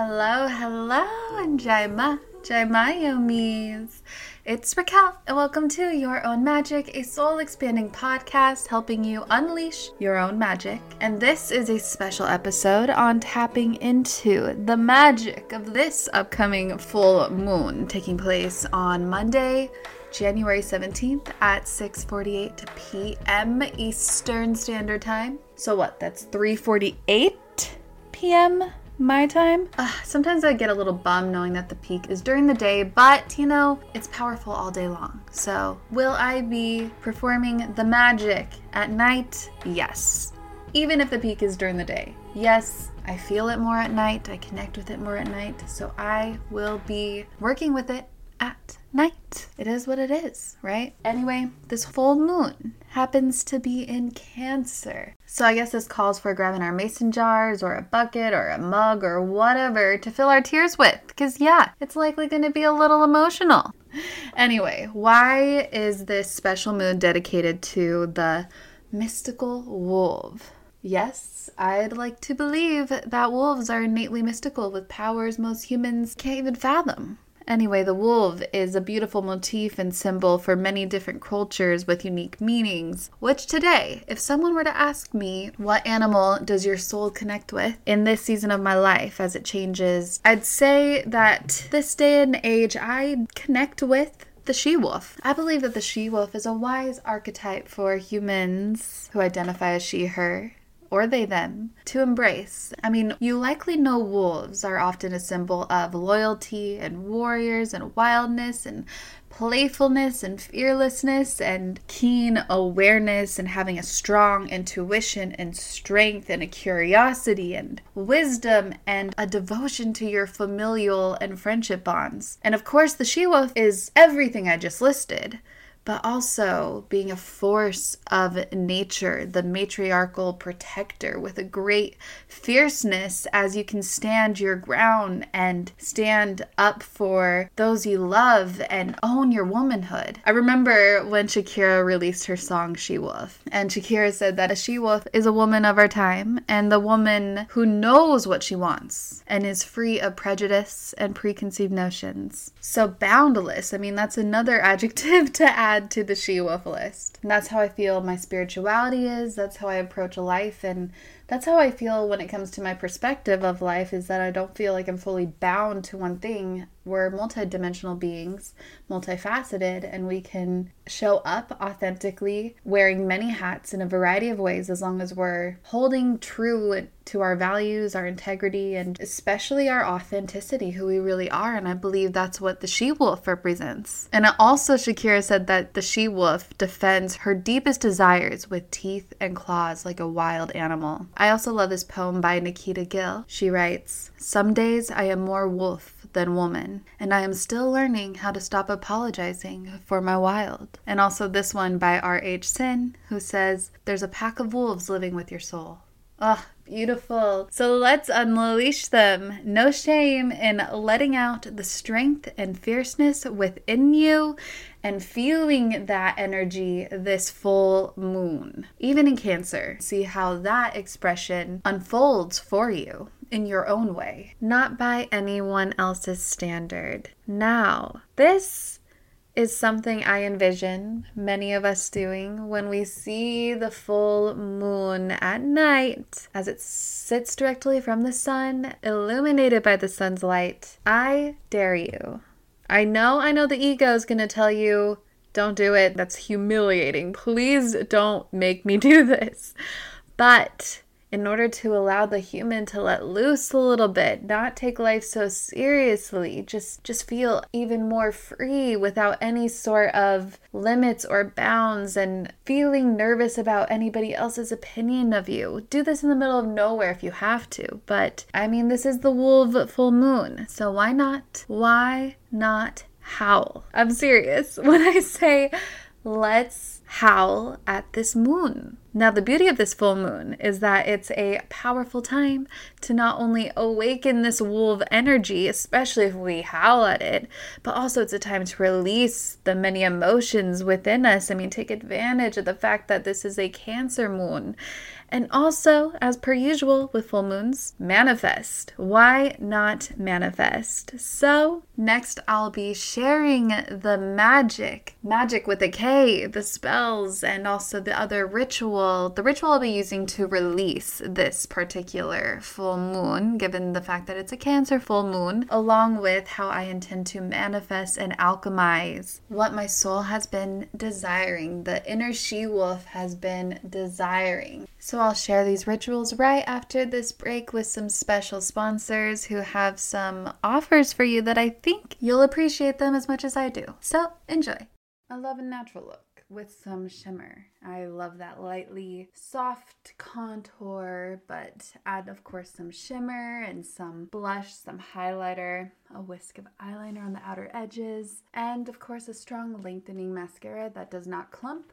Hello, hello, and Jaima, Yomis. It's Raquel, and welcome to Your Own Magic, a soul expanding podcast helping you unleash your own magic. And this is a special episode on tapping into the magic of this upcoming full moon taking place on Monday, January 17th at 6:48 p.m. Eastern Standard Time. So what? That's 3:48 p.m my time. Uh, sometimes I get a little bummed knowing that the peak is during the day, but you know, it's powerful all day long. So, will I be performing the magic at night? Yes. Even if the peak is during the day. Yes, I feel it more at night, I connect with it more at night, so I will be working with it at night. It is what it is, right? Anyway, this full moon happens to be in Cancer. So I guess this calls for grabbing our mason jars or a bucket or a mug or whatever to fill our tears with. Because, yeah, it's likely going to be a little emotional. Anyway, why is this special moon dedicated to the mystical wolf? Yes, I'd like to believe that wolves are innately mystical with powers most humans can't even fathom. Anyway, the wolf is a beautiful motif and symbol for many different cultures with unique meanings. Which today, if someone were to ask me, what animal does your soul connect with in this season of my life as it changes, I'd say that this day and age, I connect with the she wolf. I believe that the she wolf is a wise archetype for humans who identify as she, her or they them to embrace. I mean, you likely know wolves are often a symbol of loyalty and warriors and wildness and playfulness and fearlessness and keen awareness and having a strong intuition and strength and a curiosity and wisdom and a devotion to your familial and friendship bonds. And of course, the she wolf is everything I just listed but also being a force of nature, the matriarchal protector with a great fierceness as you can stand your ground and stand up for those you love and own your womanhood. I remember when Shakira released her song She Wolf, and Shakira said that a she wolf is a woman of our time and the woman who knows what she wants and is free of prejudice and preconceived notions. So boundless, I mean, that's another adjective to add add to the she wolf list. And that's how I feel my spirituality is. That's how I approach life. And that's how I feel when it comes to my perspective of life is that I don't feel like I'm fully bound to one thing. We're multidimensional beings, multifaceted, and we can show up authentically, wearing many hats in a variety of ways as long as we're holding true to our values, our integrity, and especially our authenticity, who we really are. And I believe that's what the she wolf represents. And also, Shakira said that the she wolf defends her deepest desires with teeth and claws like a wild animal. I also love this poem by Nikita Gill. She writes Some days I am more wolf than woman, and I am still learning how to stop apologizing for my wild. And also this one by R.H. Sin, who says, There's a pack of wolves living with your soul. Ugh, beautiful. So let's unleash them. No shame in letting out the strength and fierceness within you and feeling that energy this full moon, even in Cancer. See how that expression unfolds for you in your own way, not by anyone else's standard. Now, this is something I envision many of us doing when we see the full moon at night as it sits directly from the sun, illuminated by the sun's light. I dare you I know, I know the ego is going to tell you, don't do it. That's humiliating. Please don't make me do this. But in order to allow the human to let loose a little bit, not take life so seriously, just just feel even more free without any sort of limits or bounds and feeling nervous about anybody else's opinion of you. Do this in the middle of nowhere if you have to, but I mean this is the wolf full moon. So why not? Why not howl? I'm serious when I say let's howl at this moon. Now, the beauty of this full moon is that it's a powerful time to not only awaken this wolf energy, especially if we howl at it, but also it's a time to release the many emotions within us. I mean, take advantage of the fact that this is a Cancer moon. And also, as per usual with full moons, manifest. Why not manifest? So, next I'll be sharing the magic, magic with a K, the spells, and also the other ritual the ritual I'll be using to release this particular full moon, given the fact that it's a Cancer full moon, along with how I intend to manifest and alchemize what my soul has been desiring, the inner she wolf has been desiring. So I'll share these rituals right after this break with some special sponsors who have some offers for you that I think you'll appreciate them as much as I do. So enjoy. I love a natural look with some shimmer. I love that lightly soft contour, but add, of course, some shimmer and some blush, some highlighter, a whisk of eyeliner on the outer edges, and of course, a strong lengthening mascara that does not clump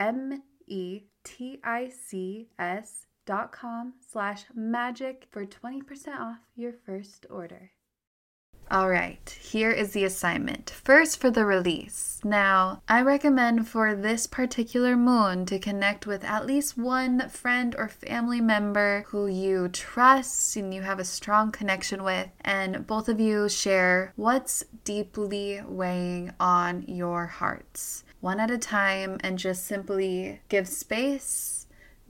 M E T I C S dot com slash magic for 20% off your first order. All right, here is the assignment. First, for the release. Now, I recommend for this particular moon to connect with at least one friend or family member who you trust and you have a strong connection with, and both of you share what's deeply weighing on your hearts one at a time and just simply give space.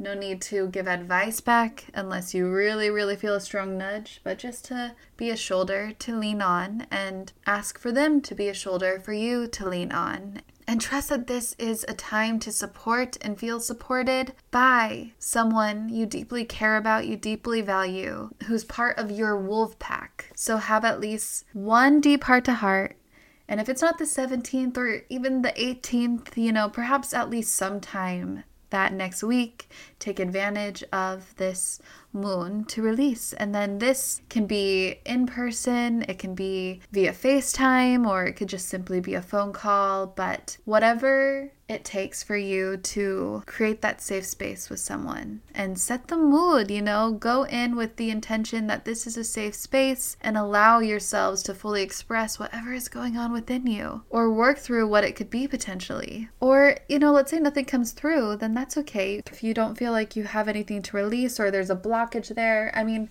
No need to give advice back unless you really, really feel a strong nudge, but just to be a shoulder to lean on and ask for them to be a shoulder for you to lean on. And trust that this is a time to support and feel supported by someone you deeply care about, you deeply value, who's part of your wolf pack. So have at least one deep heart to heart and if it's not the 17th or even the 18th, you know, perhaps at least sometime that next week, take advantage of this moon to release. And then this can be in person, it can be via FaceTime, or it could just simply be a phone call. But whatever it takes for you to create that safe space with someone and set the mood, you know, go in with the intention that this is a safe space and allow yourselves to fully express whatever is going on within you or work through what it could be potentially. Or, you know, let's say nothing comes through, then that's okay. If you don't feel like you have anything to release or there's a blockage there, I mean,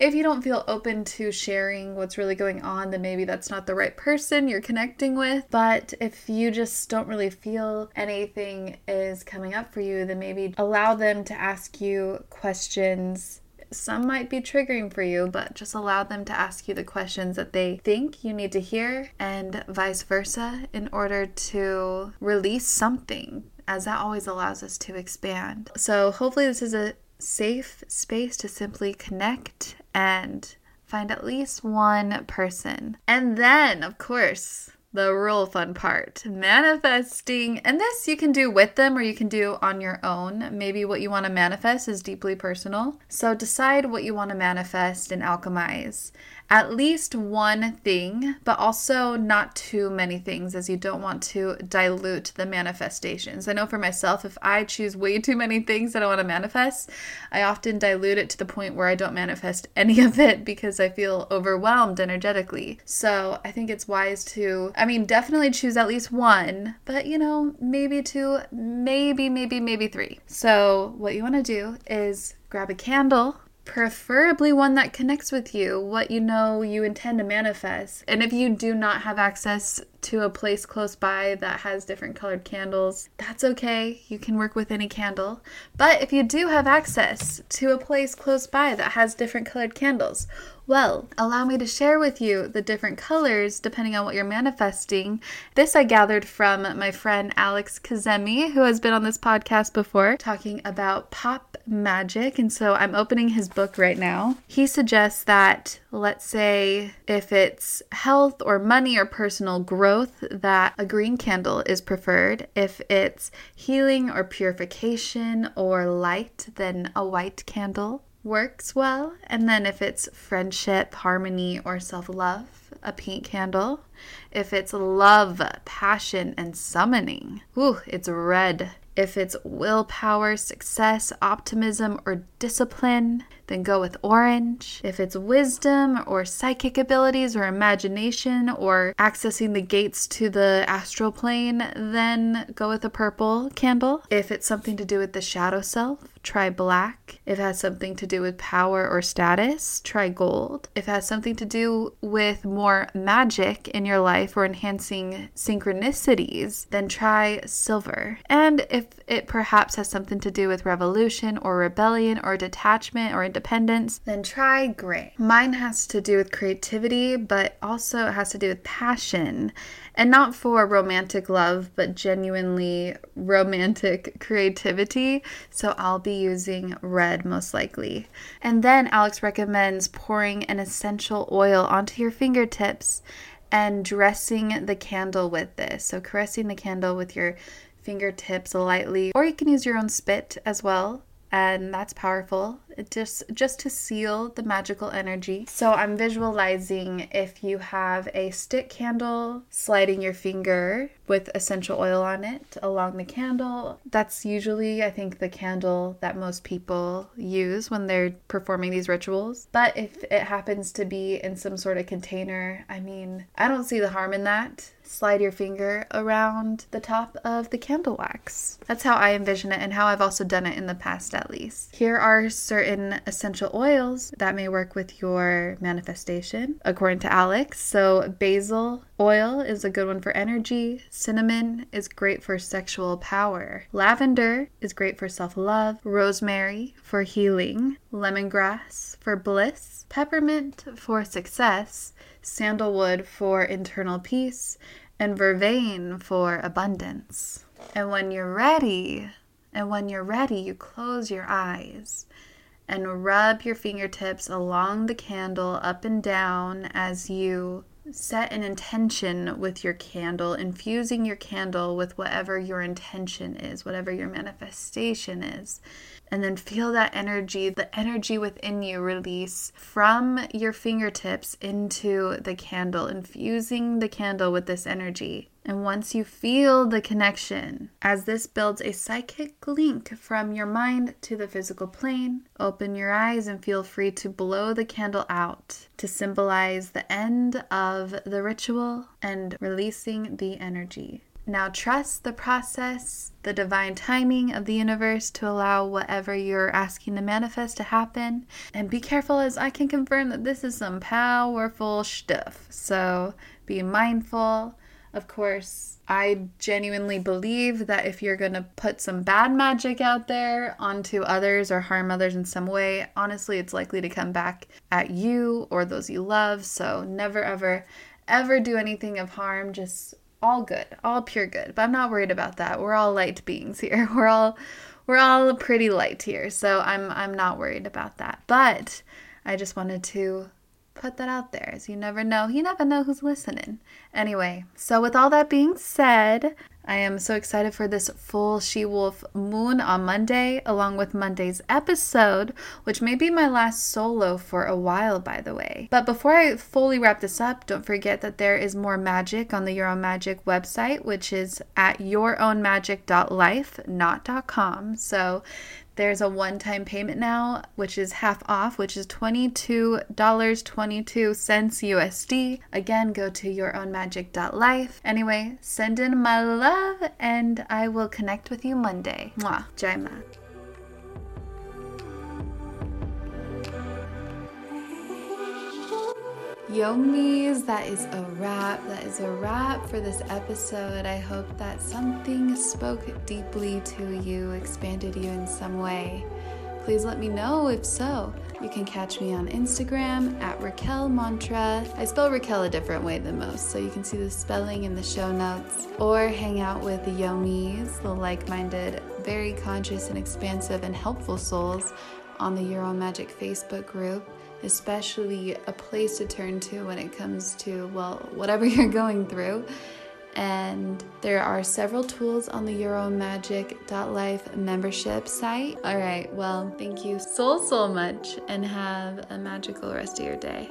if you don't feel open to sharing what's really going on, then maybe that's not the right person you're connecting with. But if you just don't really feel anything is coming up for you, then maybe allow them to ask you questions some might be triggering for you, but just allow them to ask you the questions that they think you need to hear, and vice versa, in order to release something, as that always allows us to expand. So, hopefully, this is a safe space to simply connect and find at least one person. And then, of course, the real fun part manifesting. And this you can do with them or you can do on your own. Maybe what you want to manifest is deeply personal. So decide what you want to manifest and alchemize at least one thing, but also not too many things, as you don't want to dilute the manifestations. I know for myself, if I choose way too many things that I want to manifest, I often dilute it to the point where I don't manifest any of it because I feel overwhelmed energetically. So I think it's wise to, I mean, definitely choose at least one, but you know, maybe two, maybe, maybe, maybe three. So what you want to do is grab a candle preferably one that connects with you, what you know you intend to manifest. And if you do not have access to a place close by that has different colored candles, that's okay. You can work with any candle. But if you do have access to a place close by that has different colored candles, well, allow me to share with you the different colors depending on what you're manifesting. This I gathered from my friend Alex Kazemi, who has been on this podcast before, talking about pop magic. And so I'm opening his book right now. He suggests that, let's say, if it's health or money or personal growth, that a green candle is preferred. If it's healing or purification or light, then a white candle works well. And then if it's friendship, harmony, or self love, a pink candle. If it's love, passion, and summoning, ooh, it's red. If it's willpower, success, optimism, or discipline, then go with orange. If it's wisdom or psychic abilities or imagination or accessing the gates to the astral plane, then go with a purple candle. If it's something to do with the shadow self, try black. If it has something to do with power or status, try gold. If it has something to do with more magic in your life or enhancing synchronicities, then try silver. And if it perhaps has something to do with revolution or rebellion or detachment or independence, then try gray. Mine has to do with creativity, but also it has to do with passion and not for romantic love, but genuinely romantic creativity. So I'll be using red most likely. And then Alex recommends pouring an essential oil onto your fingertips and dressing the candle with this. So caressing the candle with your fingertips lightly, or you can use your own spit as well and that's powerful. Just just to seal the magical energy. So i'm visualizing if you have a stick candle sliding your finger with essential oil on it along the candle. That's usually i think the candle that most people use when they're performing these rituals. But if it happens to be in some sort of container i mean i don't see the harm in that slide your finger around the top of the candle wax. That's how I envision it and how I've also done it in the past, at least. Here are certain essential oils that may work with your manifestation, according to Alex. So, basil oil is a good one for energy, cinnamon is great for sexual power, lavender is great for self love, rosemary for healing, lemongrass for bliss, peppermint for success sandalwood for internal peace, and vervain for abundance. And when you're ready, and when you're ready, you close your eyes and rub your fingertips along the candle up and down as you set an intention with your candle, infusing your candle with whatever your intention is, whatever your manifestation is. And then feel that energy, the energy within you release from your fingertips into the candle, infusing the candle with this energy. And once you feel the connection, as this builds a psychic link from your mind to the physical plane, open your eyes and feel free to blow the candle out to symbolize the end of the ritual and releasing the energy. Now, trust the process, the divine timing of the universe to allow whatever you're asking to manifest to happen. And be careful, as I can confirm that this is some powerful stuff. So be mindful. Of course, I genuinely believe that if you're going to put some bad magic out there onto others or harm others in some way, honestly, it's likely to come back at you or those you love. So never, ever, ever do anything of harm. Just all good, all pure good. But I'm not worried about that. We're all light beings here. We're all we're all pretty light here. So I'm I'm not worried about that. But I just wanted to put that out there as you never know. You never know who's listening. Anyway, so with all that being said, I am so excited for this full She Wolf moon on Monday, along with Monday's episode, which may be my last solo for a while, by the way. But before I fully wrap this up, don't forget that there is more magic on the Your Own Magic website, which is at yourownmagic.life, not .com. So there's a one time payment now, which is half off, which is $22.22 USD. Again, go to yourownmagic.life. Anyway, send in my love, and I will connect with you Monday. Mwah. Jaima. Yomis, that is a wrap. That is a wrap for this episode. I hope that something spoke deeply to you, expanded you in some way. Please let me know if so. You can catch me on Instagram at Raquel Mantra. I spell Raquel a different way than most, so you can see the spelling in the show notes. Or hang out with the Yomis, the like minded, very conscious and expansive and helpful souls on the Own Magic Facebook group especially a place to turn to when it comes to, well, whatever you're going through. And there are several tools on the YourOwnMagic.life membership site. All right, well, thank you so, so much and have a magical rest of your day.